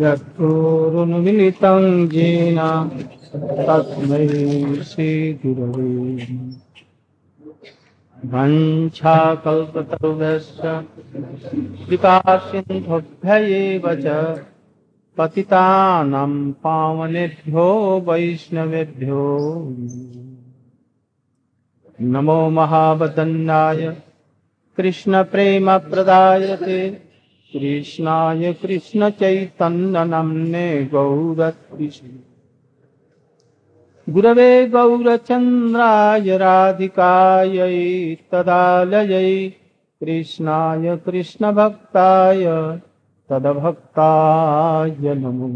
यत्रोरुन्मिलितं येन तस्मै श्रीगुरवे। वञ्छाकल्पतरुभ्यश्च कृपासिन्धुभ्य एव च पतितानां पावनेभ्यो वैष्णवेभ्यो। नमो महावदन्नाय कृष्णप्रेमप्रदायते। कृष्णाय कृष्णचैतन्यनम्ने गौरत्रिषे गुरवे गौरचन्द्राय राधिकायै तदालयै कृष्णाय कृष्णभक्ताय तदभक्ताय नमो।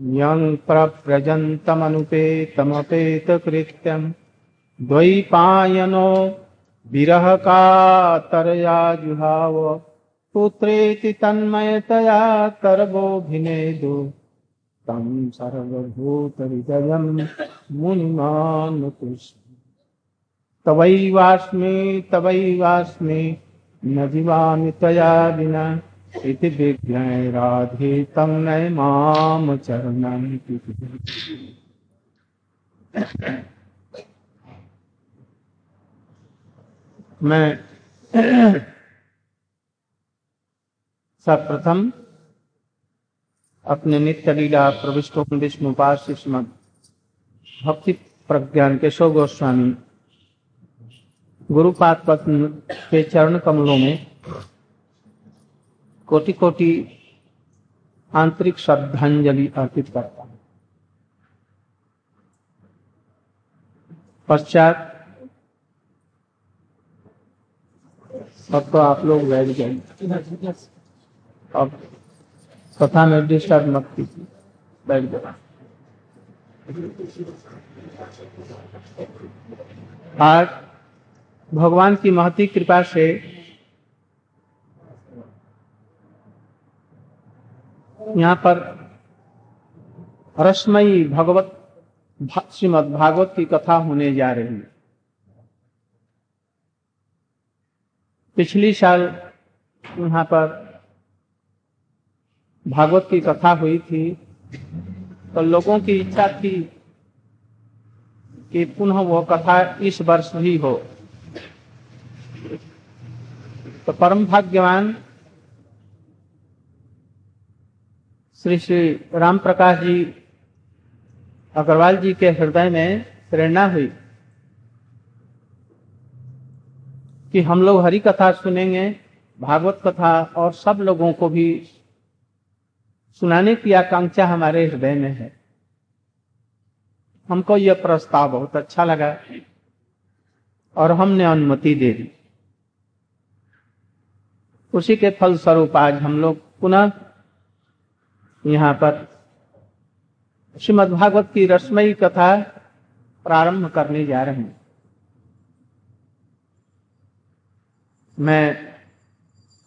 यं प्रव्रजन्तमनुपेतमपेतकृत्यं द्वैपायनो विरहकातरया जुहाव पुत्रेति तन्मयतया कर्वोऽभिनेदु तं सर्वभूतहृदयं मुनिमानुकृष्ण तवैवास्मि तवैवास्मि न जीवामि त्वया विना इति विज्ञाय राधे तं नय माँ चरणं मैं सर्वप्रथम अपने नित्य लीला प्रविष्टों विष्णुपाद श्रीमद भक्ति प्रज्ञान केशव गोस्वामी गुरुपाद पत्न के चरण कमलों में कोटि कोटि आंतरिक श्रद्धांजलि अर्पित करता हूँ। पश्चात अब तो आप लोग बैठ गए अब कथा में डिस्टर्ब मत कीजिए। बैठ जाओ। आज भगवान की महती कृपा से यहाँ पर रसमयी भगवत श्रीमद भागवत की कथा होने जा रही है। पिछली साल यहाँ पर भागवत की कथा हुई थी तो लोगों की इच्छा थी कि पुनः वह कथा इस वर्ष ही हो। तो परम भाग्यवान श्री श्री राम प्रकाश जी अग्रवाल जी के हृदय में प्रेरणा हुई कि हम लोग हरि कथा सुनेंगे, भागवत कथा और सब लोगों को भी सुनाने की आकांक्षा हमारे हृदय में है। हमको यह प्रस्ताव बहुत अच्छा लगा और हमने अनुमति दे दी। उसी के फल स्वरूप आज हम लोग पुनः यहाँ पर श्रीमद भागवत की रसमयी कथा प्रारंभ करने जा रहे हैं। मैं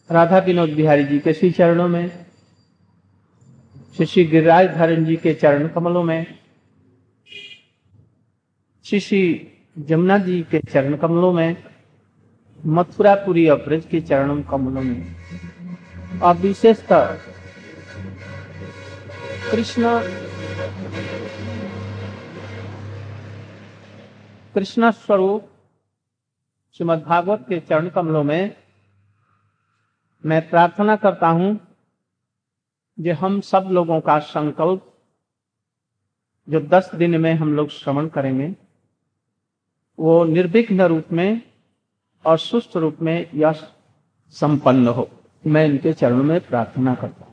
राधा विनोद बिहारी जी के श्री चरणों में श्री श्री गिरिराज धरण जी के चरण कमलों में, श्री श्री जमुना जी के चरण कमलों में, मथुरापुरी अब्रज के चरण कमलों में। और विशेषतः कृष्ण कृष्ण स्वरूप श्रीमद भागवत के चरण कमलों में मैं प्रार्थना करता हूँ जो हम सब लोगों का संकल्प, जो दस दिन में हम लोग श्रवण करेंगे, वो निर्विघ्न रूप में और सुस्त रूप में यश संपन्न हो। मैं इनके चरणों में प्रार्थना करता हूँ।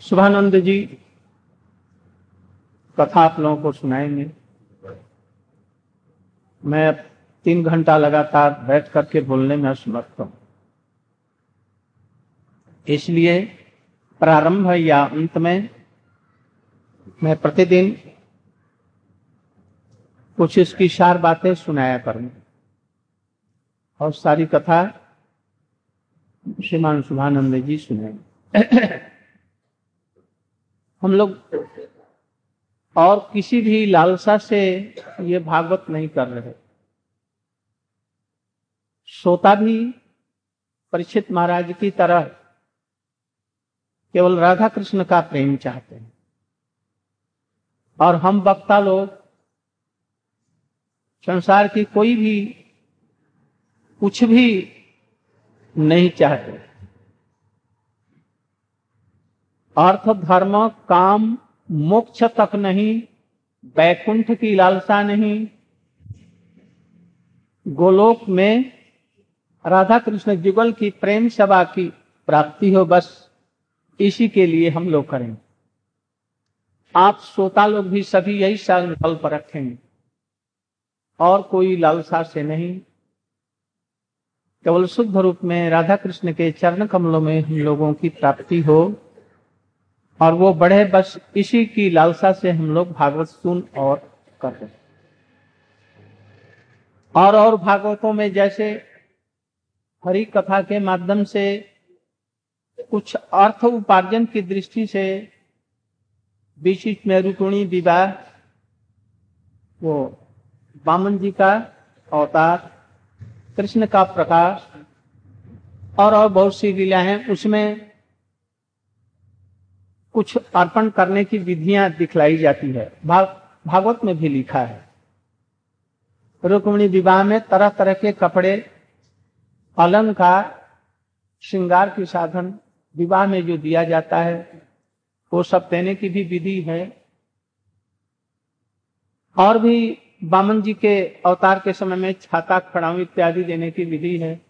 शुभानंद जी, कथा आप लोगों को सुनाएँगे। मैं तीन घंटा लगातार बैठ करके बोलने में असमर्थ हूँ। इसलिए प्रारंभ या अंत में मैं प्रतिदिन कुछ इसकी सार बातें सुनाया करूँ। और सारी कथा श्रीमान शुभानंद जी सुनाएँगे हम लोग और किसी भी लालसा से ये भागवत नहीं कर रहे। सोता भी परीक्षित महाराज की तरह केवल राधा कृष्ण का प्रेम चाहते हैं। और हम वक्ता लोग, संसार की कोई भी, कुछ भी नहीं चाहते। अर्थ, धर्म, काम, मोक्ष तक नहीं बैकुंठ की लालसा नहीं। गोलोक में राधा कृष्ण जुगल की प्रेम सभा की प्राप्ति हो बस। इसी के लिए हम लोग करेंगे। आप श्रोता लोग भी सभी यही संकल्प रखेंगे। और कोई लालसा से नहीं। केवल शुद्ध रूप में राधा कृष्ण के चरण कमलों में हम लोगों की प्राप्ति हो। और वो बढ़े बस इसी की लालसा से हम लोग भागवत सुन और कर और और भागवतों में जैसे हरी कथा के माध्यम से कुछ अर्थ उपार्जन की दृष्टि से बीच में रुकुणी विवाह वो बामन जी का अवतार कृष्ण का प्रकाश और और बहुत सी लीला है। उसमें कुछ अर्पण करने की विधियाँ दिखलाई जाती है। भाग, भागवत में भी लिखा है। रुक्मणी विवाह में तरह तरह के कपड़े अलंकार श्रृंगार की साधन विवाह में जो दिया जाता है, वो सब देने की भी विधि है। और भी बामन जी के अवतार के समय में छाता, खड़ाऊ इत्यादि देने की विधि है,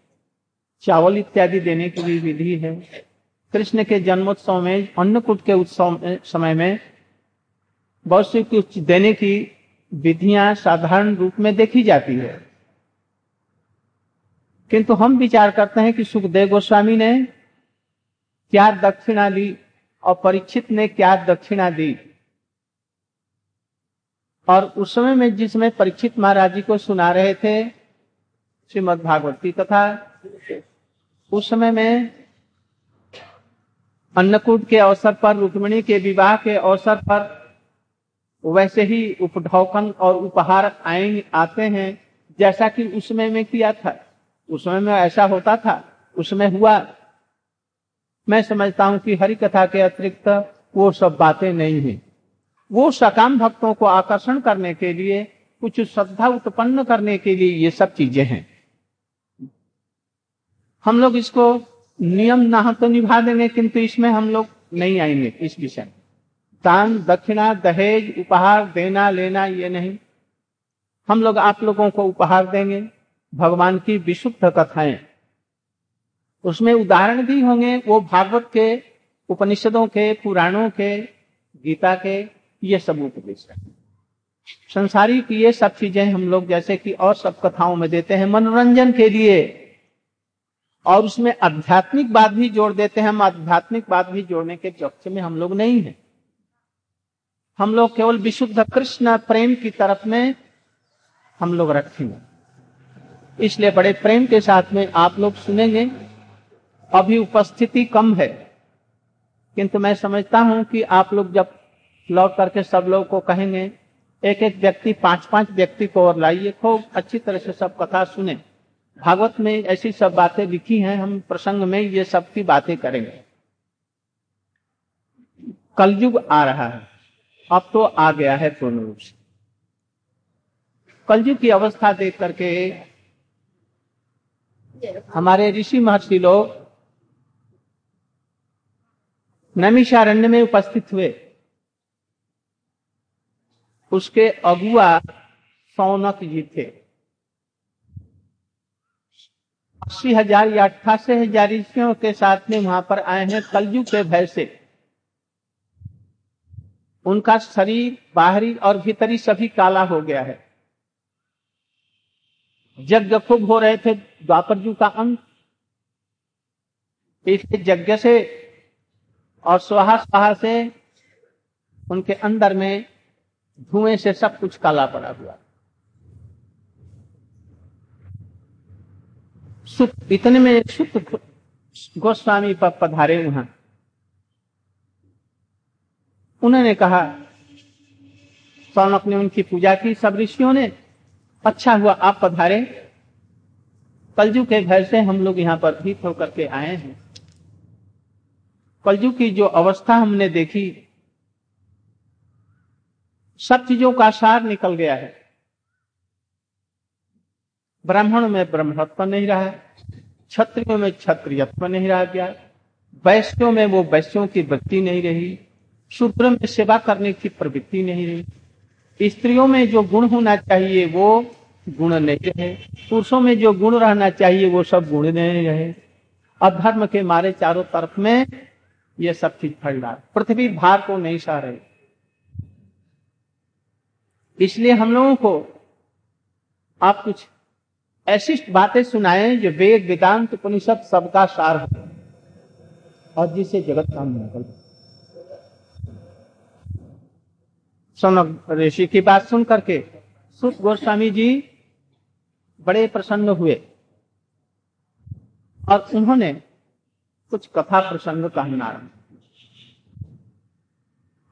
चावल इत्यादि देने की भी विधि है। कृष्ण के जन्मोत्सव में, अन्नकूट के उत्सव समय में, बहुत सी कुछ देने की विधियाँ साधारण रूप में देखी जाती है। किंतु हम विचार करते हैं कि सुखदेव गोस्वामी ने क्या दक्षिणा ली और परीक्षित ने क्या दक्षिणा दी? और उस समय में जिसमें परीक्षित महाराज जी को सुना रहे थे, श्रीमद भागवती तथा उस समय में अन्नकूट के अवसर पर, रुक्मिणी के विवाह के अवसर पर वैसे ही उपढौकन और उपहार आए, आते हैं, जैसा कि उसमें में किया था। उसमें में ऐसा होता था उसमें हुआ। मैं समझता हूँ कि हरि कथा के अतिरिक्त वो सब बातें नहीं है। वो सकाम भक्तों को आकर्षण करने के लिए, कुछ श्रद्धा उत्पन्न करने के लिए ये सब चीज़ें हैं। हम लोग इसको नियम ना तो निभा देंगे, किंतु इसमें हम लोग नहीं आएँगे इस विषय में। दान, दक्षिणा, दहेज, उपहार, देना, लेना, ये नहीं। हम लोग आप लोगों को उपहार देंगे, भगवान की विशुद्ध कथाएँ। उसमें उदाहरण भी होंगे, वो भागवत के, उपनिषदों के, पुराणों के, गीता के, ये सब उपदेश है। संसारिक ये सब चीज़ें हम लोग जैसे कि और सब कथाओं में देते हैं मनोरंजन के लिए। और उसमें आध्यात्मिक बात भी जोड़ देते हैं, हम आध्यात्मिक बात भी जोड़ने के पक्ष में हम लोग नहीं है। हम लोग केवल विशुद्ध कृष्ण प्रेम की तरफ़ में हम लोग रखेंगे इसलिए बड़े प्रेम के साथ में आप लोग सुनेंगे अभी उपस्थिति कम है। किंतु मैं समझता हूँ कि आप लोग जब लौट करके सब लोग को कहेंगे एक एक व्यक्ति पाँच पाँच व्यक्ति को और लाइए, खूब अच्छी तरह से सब कथा सुने। भागवत में ऐसी सब बातें लिखी हैं, हम प्रसंग में ये सब की बातें करेंगे। कलयुग आ रहा है। अब तो आ गया है पूर्ण रूप से। कलयुग की अवस्था देख करके हमारे ऋषि महर्षि लोग नमिषारण्य में उपस्थित हुए। उसके अगुआ सौनक जी थे। अस्सी हज़ार या अट्ठासी हज़ार ऋषियों के साथ में वहाँ पर आए हैं कलयुग के भय से। उनका शरीर बाहरी और भीतरी सभी काला हो गया है। यज्ञ खूब हो रहे थे, द्वापर जू का अंत इसलिए यज्ञ से और स्वाहा स्वाहा से उनके अंदर में धुएँ से सब कुछ काला पड़ा हुआ। सुख, इतने में सुख गोस्वामी पर पधारे वहाँ। उन्होंने कहा, सौनक ने उनकी पूजा की, सब ऋषियों ने अच्छा हुआ, आप पधारे। कलजू के घर से हम लोग यहाँ पर भीत होकर के आए हैं। कलजू की जो अवस्था हमने देखी, सब चीज़ों का सार निकल गया है। ब्राह्मण में ब्रह्मत्व नहीं रहा है क्षत्रियों में क्षत्रियत्व नहीं रह गया, वैश्यों में वो वैश्यों की वृत्ति नहीं रही, शूद्र में सेवा करने की प्रवृत्ति नहीं रही। स्त्रियों में जो गुण होना चाहिए, वो गुण नहीं रहे। पुरुषों में जो गुण रहना चाहिए, वो सब गुण नहीं रहे। अधर्म के मारे चारों तरफ़ में ये सब चीज़ फैल रहा पृथ्वी भार को नहीं सह रही। इसलिए हम लोगों को आप कुछ ऐसी बातें सुनाए जो वेद, वेदांत, उपनिषद सबका सार है और जिसे जगत का मंगल सोन, ऋषि की बात सुन करके सुख गोस्वामी जी बड़े प्रसन्न हुए और उन्होंने कुछ कथा प्रसंग कहना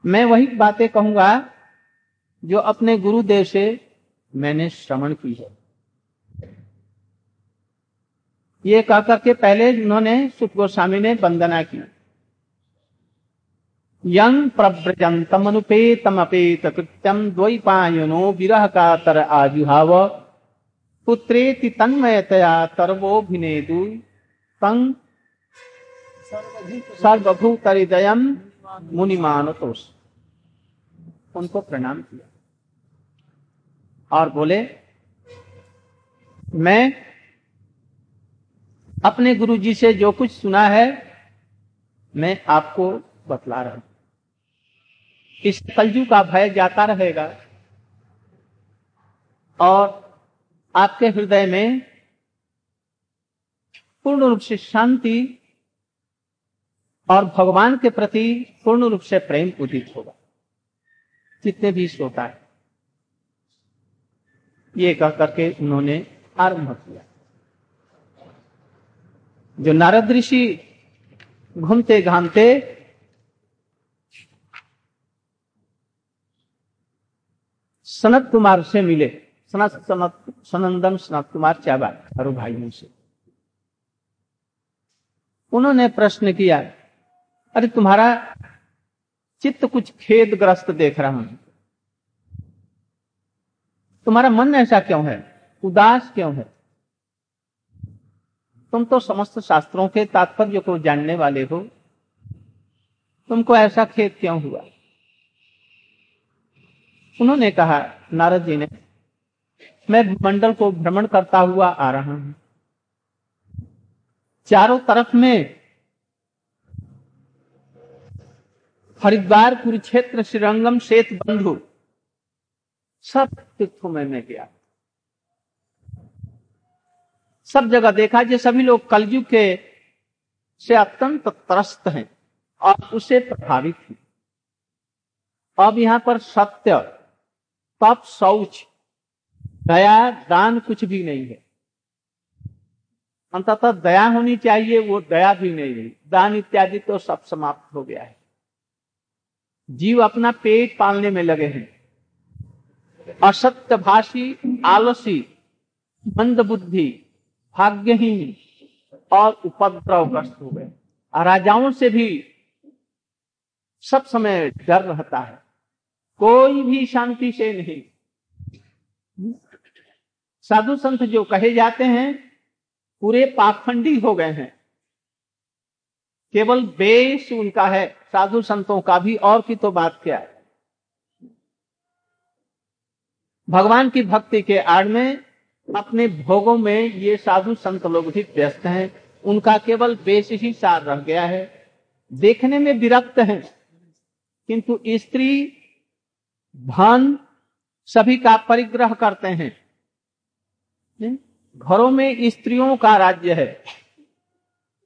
मैं वही बातें कहूँगा जो अपने गुरुदेव से मैंने श्रवण की है। ये कह करके पहले उन्होंने सुख गोस्वामी ने वंदना की। यंग प्रव्रजंतम अनुपेतम अपेत कृत्यम द्वैपायनो विरह का तर आजुहाव पुत्रेति तन्मयतया तरवोभिनेदु तंग सर्वभूत हृदय मुनिमान तोष उनको प्रणाम किया। और बोले, मैं अपने गुरु जी से जो कुछ सुना है, मैं आपको बतला रहा हूँ। इस कलजू का भय जाता रहेगा और आपके हृदय में पूर्ण रूप से शांति और भगवान के प्रति पूर्ण रूप से प्रेम उदित होगा। जितने भी श्रोता है, ये कह करके उन्होंने आरंभ किया। जो नारद ऋषि घूमते घामते सनत कुमार से मिले, सनत सनत, सनंदन सनत कुमार चाबा चारों भाइयों से। उन्होंने प्रश्न किया अरे तुम्हारा चित्त कुछ खेद ग्रस्त देख रहा हूँ। तुम्हारा मन ऐसा क्यों है? उदास क्यों है? तुम तो समस्त शास्त्रों के तात्पर्य को जानने वाले हो। तुमको ऐसा खेद क्यों हुआ? उन्होंने कहा, नारद जी ने, मैं मंडल को भ्रमण करता हुआ आ रहा हूँ। चारों तरफ़ में हरिद्वार कुरुक्षेत्र श्रीरंगम शेत बंधु। सब तीर्थों में मैं गया। सब जगह देखा जो सभी लोग कलयुग के से अत्यंत त्रस्त हैं और उसे प्रभावित हैं। अब यहाँ पर सत्य, तप, शौच, दया, दान कुछ भी नहीं है। अंततः दया होनी चाहिए, वो दया भी नहीं रही दान इत्यादि तो सब समाप्त हो गया है। जीव अपना पेट पालने में लगे हैं। असत्य भाषी आलसी मंद बुद्धि भाग्यहीन और उपद्रवग्रस्त हो गए। राजाओं से भी सब समय डर रहता है। कोई भी शांति से नहीं। साधु संत जो कहे जाते हैं, पूरे पाखंडी हो गए हैं। केवल बेस उनका है, साधु संतों का भी, और की तो बात क्या है? भगवान की भक्ति के आड़ में अपने भोगों में ये साधु संत लोग भी व्यस्त हैं। उनका केवल बेश ही सार रह गया है। देखने में विरक्त हैं, किंतु स्त्री धन सभी का परिग्रह करते हैं। घरों में स्त्रियों का राज्य है।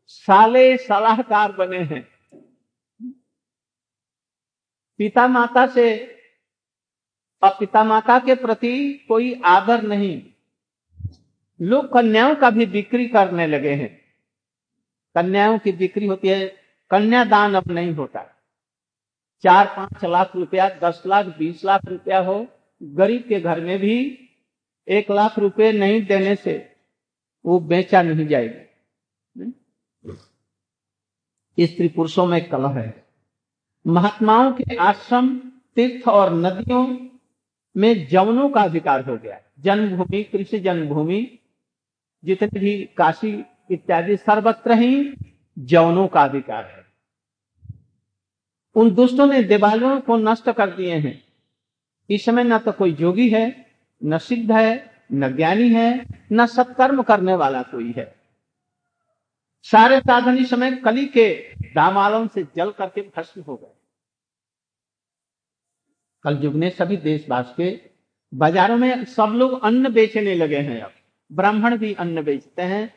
साले सलाहकार बने हैं। पिता माता से और पिता माता के प्रति कोई आदर नहीं। लोग कन्याओं का भी बिक्री करने लगे हैं। कन्याओं की बिक्री होती है कन्यादान अब नहीं होता। चार पाँच लाख रुपया, दस लाख, बीस लाख रुपया हो, गरीब के घर में भी एक लाख रुपए नहीं देने से वो बेचा नहीं जाएगा। स्त्री पुरुषों में कलह है। महात्माओं के आश्रम, तीर्थ और नदियों में जवनों का अधिकार हो गया। जन्मभूमि, कृषि जन्मभूमि, जितने भी काशी इत्यादि सर्वत्र ही जवनों का अधिकार है। उन दुष्टों ने देवालयों को नष्ट कर दिए हैं। इस समय न तो कोई जोगी है, न सिद्ध है, न ज्ञानी है, न सत्कर्म करने वाला कोई है। सारे साधन इस समय कली के दामालों से जल करके भस्म हो गए। कल युग ने सभी देशवास के बाजारों में सब लोग अन्न बेचने लगे हैं अब। ब्राह्मण भी अन्न बेचते हैं।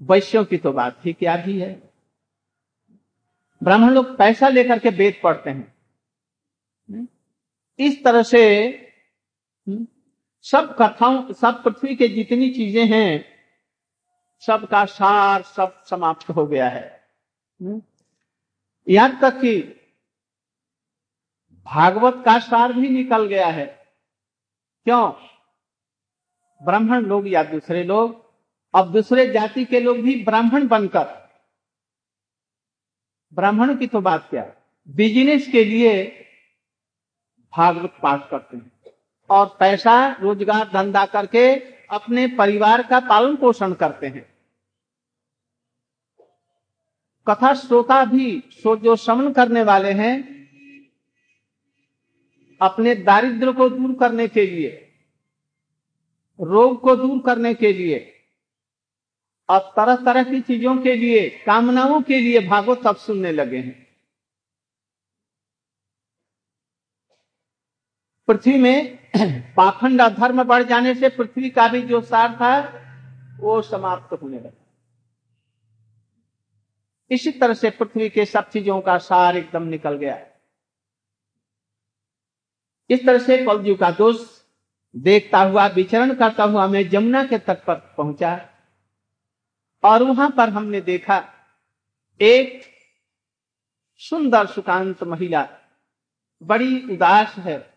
वैश्यों की तो बात ही क्या भी है। ब्राह्मण लोग पैसा लेकर के वेद पढ़ते हैं। इस तरह से सब कथाओं, सब पृथ्वी के जितनी चीज़ें हैं सबका सार सब समाप्त हो गया है। यहाँ तक कि भागवत का सार भी निकल गया है। क्यों? ब्राह्मण लोग या दूसरे लोग, अब दूसरे जाति के लोग भी ब्राह्मण बनकर। ब्राह्मण की तो बात क्या? बिज़नेस के लिए भागवत पाठ करते हैं। और पैसा, रोज़गार, धंधा करके अपने परिवार का पालन पोषण करते हैं। कथा श्रोता भी सो जो श्रवण करने वाले हैं, अपने दारिद्र को दूर करने के लिए, रोग को दूर करने के लिए और तरह तरह की चीज़ों के लिए, कामनाओं के लिए भागवत अब सुनने लगे हैं। पृथ्वी में पाखंड धर्म बढ़ जाने से पृथ्वी का भी जो सार था, वो समाप्त होने लगा। इसी तरह से पृथ्वी के सब चीज़ों का सार एकदम निकल गया है। इस तरह से कलजू का दोष देखता हुआ, विचरण करता हुआ मैं जमुना के तट पर पहुँचा। और वहाँ पर हमने देखा, एक सुंदर सुकांत महिला, बड़ी उदास है।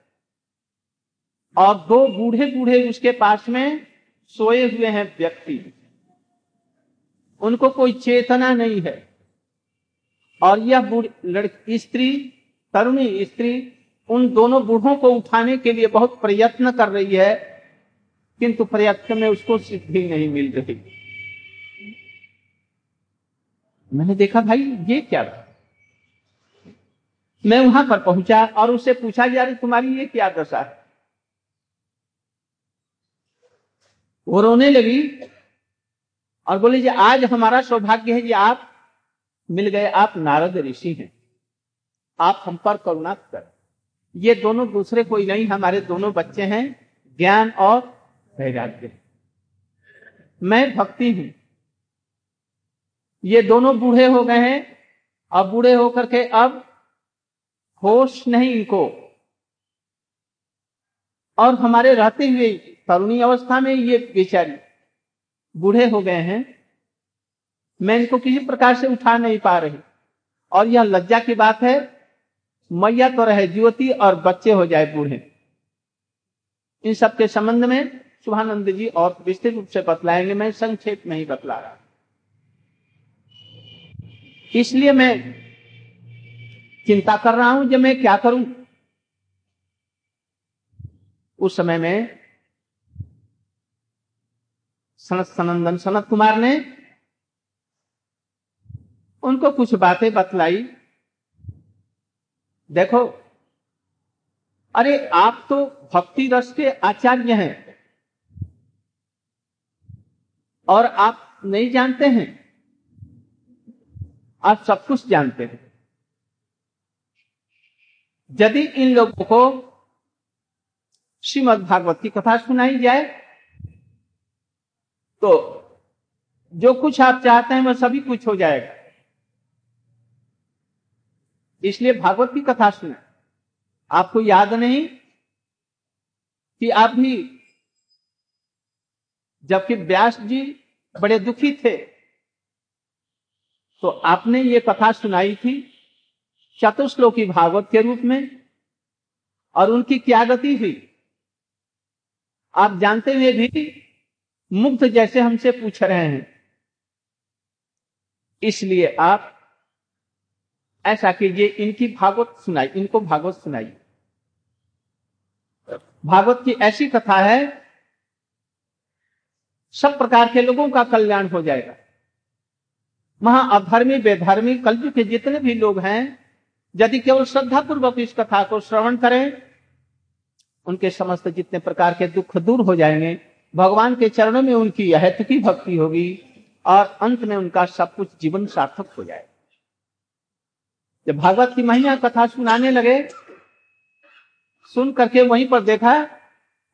और दो बूढ़े बूढ़े उसके पास में सोए हुए हैं व्यक्ति। उनको कोई चेतना नहीं है। और यह लड़की, स्त्री, तरुणी स्त्री, उन दोनों बूढ़ों को उठाने के लिए बहुत प्रयत्न कर रही है, किंतु प्रयत्न में उसको सिद्धि नहीं मिल रही। मैंने देखा, भाई, ये क्या था? मैं वहाँ पर पहुँचा और उससे पूछा, यार, तुम्हारी ये क्या दशा है? वो रोने लगी और बोली, जी, आज हमारा सौभाग्य है जी आप मिल गए। आप नारद ऋषि हैं। आप हम पर करुणा करें। ये दोनों दूसरे कोई नहीं, हमारे दोनों बच्चे हैं, ज्ञान और वैराग्य। मैं भक्ति हूँ। ये दोनों बूढ़े हो गए हैं। अब बूढ़े होकर के अब होश नहीं इनको और हमारे रहते हुए, तरुणी अवस्था में ये बेचारी बूढ़े हो गए हैं। मैं इनको किसी प्रकार से उठा नहीं पा रही। और यह लज्जा की बात है, मैया तो रहे, ज्योति और बच्चे हो जाए बूढ़े। इन सब के संबंध में शुभानंद जी और विस्तृत रूप से बतलाएँगे, मैं संक्षेप में ही बतला रहा इसलिए मैं चिंता कर रहा हूँ, जब मैं क्या करूँ? उस समय में सनत सनंदन, सनत कुमार ने उनको कुछ बातें बतलाई। देखो, अरे आप तो भक्ति रस के आचार्य हैं और आप नहीं जानते हैं, आप सब कुछ जानते हैं। यदि इन लोगों को श्रीमद भागवत की कथा सुनाई जाए। तो जो कुछ आप चाहते हैं, वह सभी कुछ हो जाएगा। इसलिए भागवत की कथा सुने। आपको याद नहीं कि आप भी जबकि व्यास जी बड़े दुखी थे तो आपने ये कथा सुनाई थी चतुश्लोकी भागवत के रूप में, और उनकी क्या गति हुई? आप जानते हुए भी मुग्ध जैसे हमसे पूछ रहे हैं। इसलिए आप ऐसा कीजिए, इनकी भागवत सुनाई, इनको भागवत सुनाइए। भागवत की ऐसी कथा है, सब प्रकार के लोगों का कल्याण हो जाएगा। वहाँ अधर्मी, बेधर्मी, कलयुग के जितने भी लोग हैं, यदि केवल श्रद्धा पूर्वक इस कथा को श्रवण करें उनके समस्त जितने प्रकार के दुख दूर हो जाएँगे, भगवान के चरणों में उनकी यह की भक्ति होगी और अंत में उनका सब कुछ जीवन सार्थक हो जाएगा जब भागवत की महिमा कथा सुनाने लगे सुन करके वहीं पर देखा,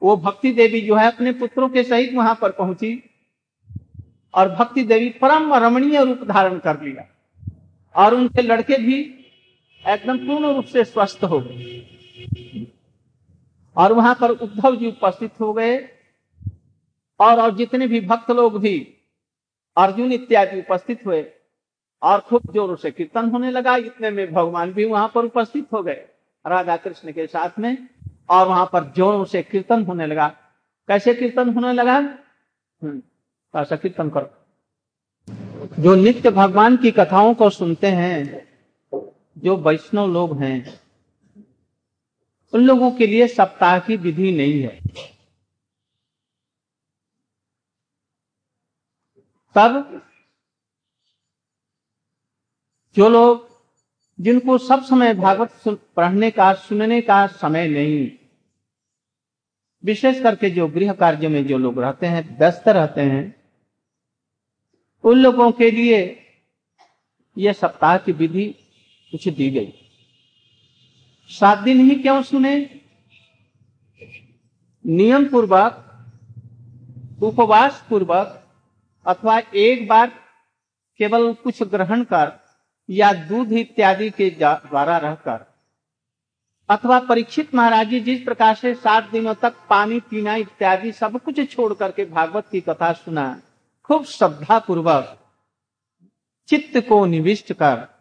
वो भक्ति देवी जो है अपने पुत्रों के सहित वहाँ पर पहुँची और भक्ति देवी परम रमणीय रूप धारण कर लिया और उनके लड़के भी एकदम पूर्ण रूप से स्वस्थ हो गए। और वहाँ पर उद्धव जी उपस्थित हो गए। और और जितने भी भक्त लोग भी अर्जुन इत्यादि उपस्थित हुए और खूब जोरों से कीर्तन होने लगा। इतने में भगवान भी वहाँ पर उपस्थित हो गए राधा कृष्ण के साथ में और वहाँ पर जोरों से कीर्तन होने लगा। कैसे कीर्तन होने लगा? हम्म, ऐसा कीर्तन करो। जो नित्य भगवान की कथाओं को सुनते हैं जो वैष्णव लोग हैं उन लोगों के लिए सप्ताह की विधि नहीं है। तब जो लोग, जिनको सब समय भागवत पढ़ने का, सुनने का समय नहीं, विशेष करके जो गृह कार्य में जो लोग रहते हैं, व्यस्त रहते हैं, उन लोगों के लिए यह सप्ताह की विधि कुछ दी गई। सात दिन ही क्यों सुने नियम पूर्वक उपवास पूर्वक अथवा एक बार केवल कुछ ग्रहण कर, या दूध इत्यादि के द्वारा रहकर। अथवा परीक्षित महाराज जी, जिस प्रकार से सात दिनों तक पानी पीना इत्यादि सब कुछ छोड़ करके भागवत की कथा सुना, खूब श्रद्धा पूर्वक चित्त को निविष्ट कर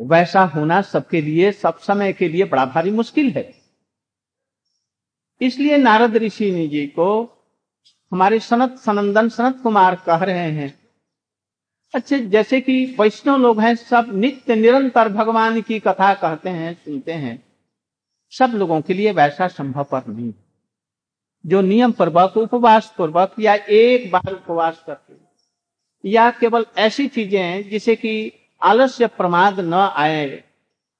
वैसा होना सबके लिए, सब समय के लिए बड़ा भारी मुश्किल है। इसलिए नारद ऋषि जी को हमारे सनत सनंदन सनत कुमार कह रहे हैं, अच्छे, जैसे कि वैष्णव लोग हैं, सब नित्य निरंतर भगवान की कथा कहते हैं, सुनते हैं। सब लोगों के लिए वैसा संभव पर नहीं। जो नियम पूर्वक, उपवास पूर्वक या एक बार उपवास करते या केवल ऐसी चीज़ें हैं, जिसे कि आलस्य प्रमाद न आए।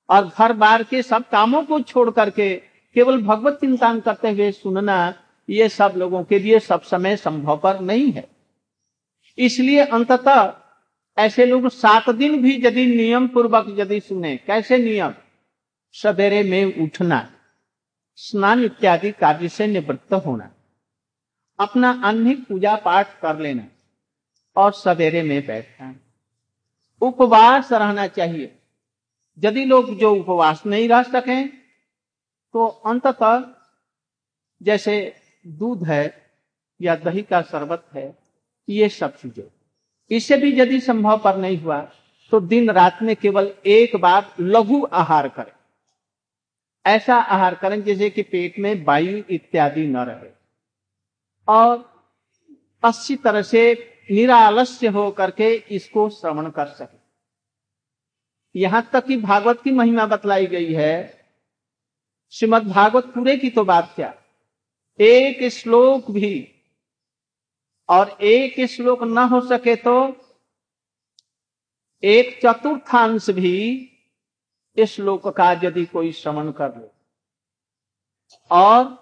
और घर बार के सब कामों को छोड़ करके केवल भगवत चिंतन करते हुए सुनना, ये सब लोगों के लिए सब समय संभव पर नहीं है। इसलिए अंततः ऐसे लोग सात दिन भी यदि नियम पूर्वक यदि सुने, कैसे नियम? सवेरे में उठना, स्नान इत्यादि कार्य से निवृत्त होना, अपना अन्य पूजा पाठ कर लेना और सवेरे में बैठना। उपवास रहना चाहिए। यदि लोग जो उपवास नहीं रह सकें तो अंततः जैसे दूध है या दही का शरबत है, ये सब चीज़ें। इससे भी यदि संभव पर नहीं हुआ तो दिन रात में केवल एक बार लघु आहार करें। ऐसा आहार करें जैसे कि पेट में वायु इत्यादि न रहे। और अच्छी तरह से निरालस्य हो करके इसको श्रवण कर सके। यहाँ तक कि भागवत की महिमा बतलाई गई है। श्रीमद भागवत पूरे की तो बात क्या? एक श्लोक भी और एक श्लोक न हो सके तो एक चतुर्थांश भी इस श्लोक का यदि कोई श्रवण कर ले। और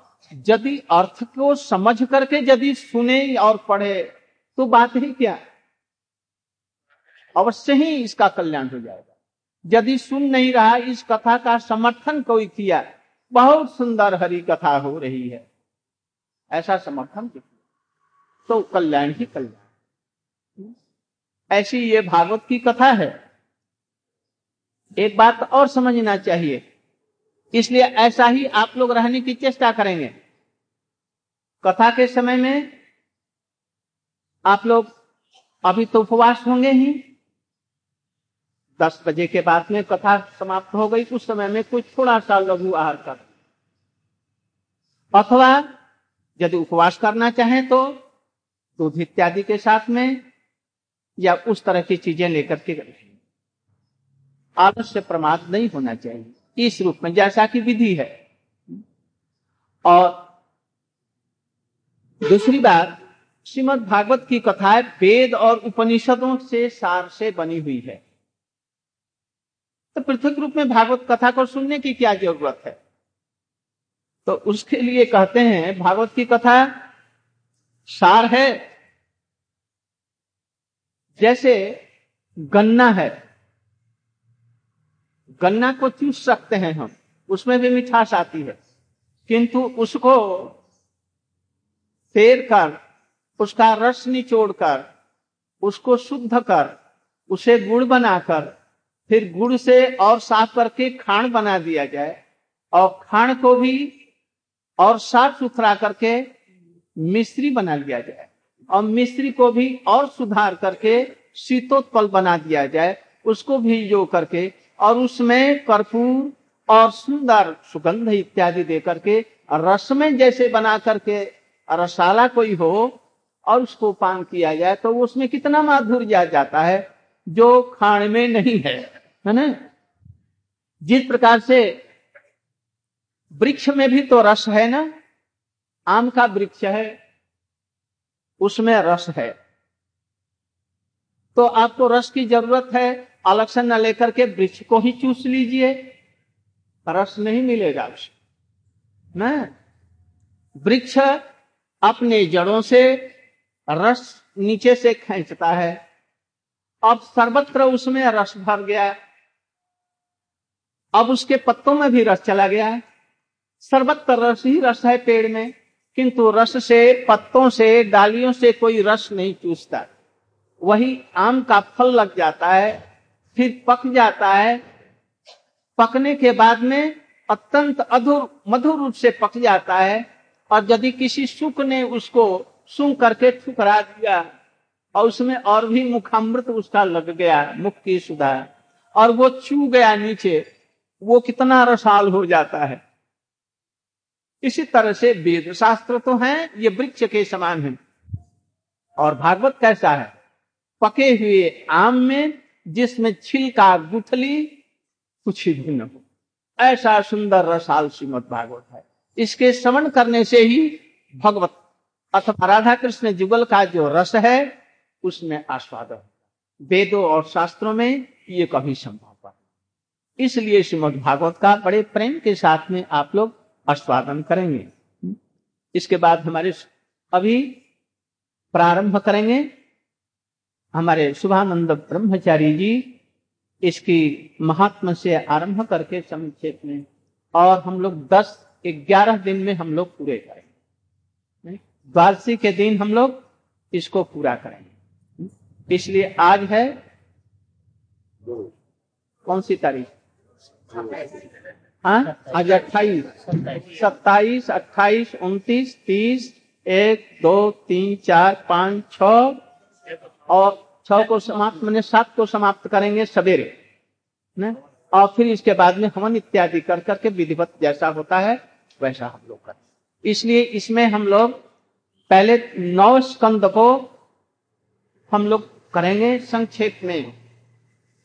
यदि अर्थ को समझ करके यदि सुने और पढ़े तो बात ही क्या? अवश्य ही इसका कल्याण हो जाएगा। यदि सुन नहीं रहा, इस कथा का समर्थन कोई किया, बहुत सुंदर हरी कथा हो रही है। ऐसा समर्थन तो कल्याण ही कल्याण। ऐसी ये भागवत की कथा है। एक बात और समझना चाहिए। इसलिए ऐसा ही आप लोग रहने की चेष्टा करेंगे। कथा के समय में आप लोग अभी तो उपवास होंगे ही। दस बजे के बाद में कथा समाप्त हो गई। उस समय में कुछ थोड़ा सा लघु आहार कर। अथवा यदि उपवास करना चाहें तो दूध इत्यादि के साथ में या उस तरह की चीज़ें लेकर के आलस्य प्रमाद नहीं होना चाहिए। इस रूप में जैसा कि विधि है। और दूसरी बात श्रीमद भागवत की कथाएँ वेद और उपनिषदों से सार से बनी हुई है। तो पृथक रूप में भागवत कथा को सुनने की क्या ज़रूरत है? तो उसके लिए कहते हैं, भागवत की कथा सार है। जैसे गन्ना है। गन्ना को चूस सकते हैं हम, उसमें भी मिठास आती है। किंतु उसको फेर कर उसका रस निचोड़कर उसको शुद्ध कर, उसे गुड़ बनाकर, फिर गुड़ से और साफ़ करके खाण बना दिया जाए और खाण को भी और साफ़ सुथरा करके मिश्री बना लिया जाए और मिश्री को भी और सुधार करके शीतोत्पल बना दिया जाए, उसको भी जो करके और उसमें कर्पूर और सुंदर सुगंध इत्यादि दे करके, रस में जैसे बना करके, रसाला कोई हो और उसको पान किया जाए तो उसमें कितना माधुर्य आ जाता है, जो खाण में नहीं है है ना? जिस प्रकार से वृक्ष में भी तो रस है ना? आम का वृक्ष है, उसमें रस है। तो आपको रस की ज़रूरत है, अलग से न लेकर के वृक्ष को ही चूस लीजिए, रस नहीं मिलेगा उसे वृक्ष अपने जड़ों से रस नीचे से खींचता है। अब सर्वत्र उसमें रस भर गया। अब उसके पत्तों में भी रस चला गया। है सर्वत्र रस ही रस है पेड़ में, किंतु रस से, पत्तों से, डालियों से कोई रस नहीं चूसता। वही आम का फल लग जाता है, फिर पक जाता है। पकने के बाद में अत्यंत अधुर मधुर रूप से पक जाता है, और यदि किसी सुख ने उसको सुन करके ठुकरा दिया और उसमें और भी मुखामृत उसका लग गया, मुख की सुधा। और वो छू गया नीचे, वो कितना रसाल हो जाता है। इसी तरह से वेद शास्त्र तो हैं, ये वृक्ष के समान है। और भागवत कैसा है? पके हुए आम में जिसमें छिलका गुठली, कुछ ही न हो। ऐसा सुंदर रसाल श्रीमद भागवत है। इसके श्रवण करने से ही भगवत अथवा राधा कृष्ण जुगल का जो रस है, उसमें आस्वादन वेदों और शास्त्रों में ये कभी संभव इसलिए श्रीमद भागवत का बड़े प्रेम के साथ में आप लोग आस्वादन करेंगे। इसके बाद हमारे अभी प्रारंभ करेंगे। हमारे शुभानंद ब्रह्मचारी जी, इसकी महात्मा से आरंभ करके संक्षेप में, और हम लोग दस, ग्यारह दिन में हम लोग पूरे करेंगे। द्वादशी के दिन हम लोग इसको पूरा करेंगे। इसलिए आज है कौन सी तारीख? हाँ? आज अट्ठाईस। सत्ताईस, अट्ठाईस, उनतीस, तीस, एक, दो, तीन, चार, पाँच छ और छ को समाप्त, मैंने सात को समाप्त करेंगे सवेरे और फिर इसके बाद में हवन इत्यादि कर करके विधिवत जैसा होता है, वैसा हम लोग करें इसलिए इसमें हम लोग पहले नौ स्कंद को हम लोग करेंगे संक्षेप में।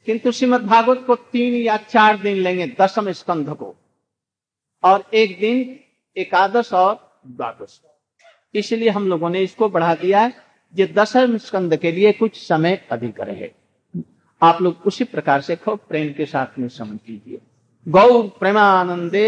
किंतु श्रीमद भागवत को तीन या चार दिन लेंगे दसम स्कंध को। और एक दिन एकादश और द्वादश। इसलिए हम लोगों ने इसको बढ़ा दिया है ये दसम स्कंद के लिए कुछ समय अधिक रहे। आप लोग उसी प्रकार से खूब प्रेम के साथ में समझ लीजिए। गौर प्रेमानंदे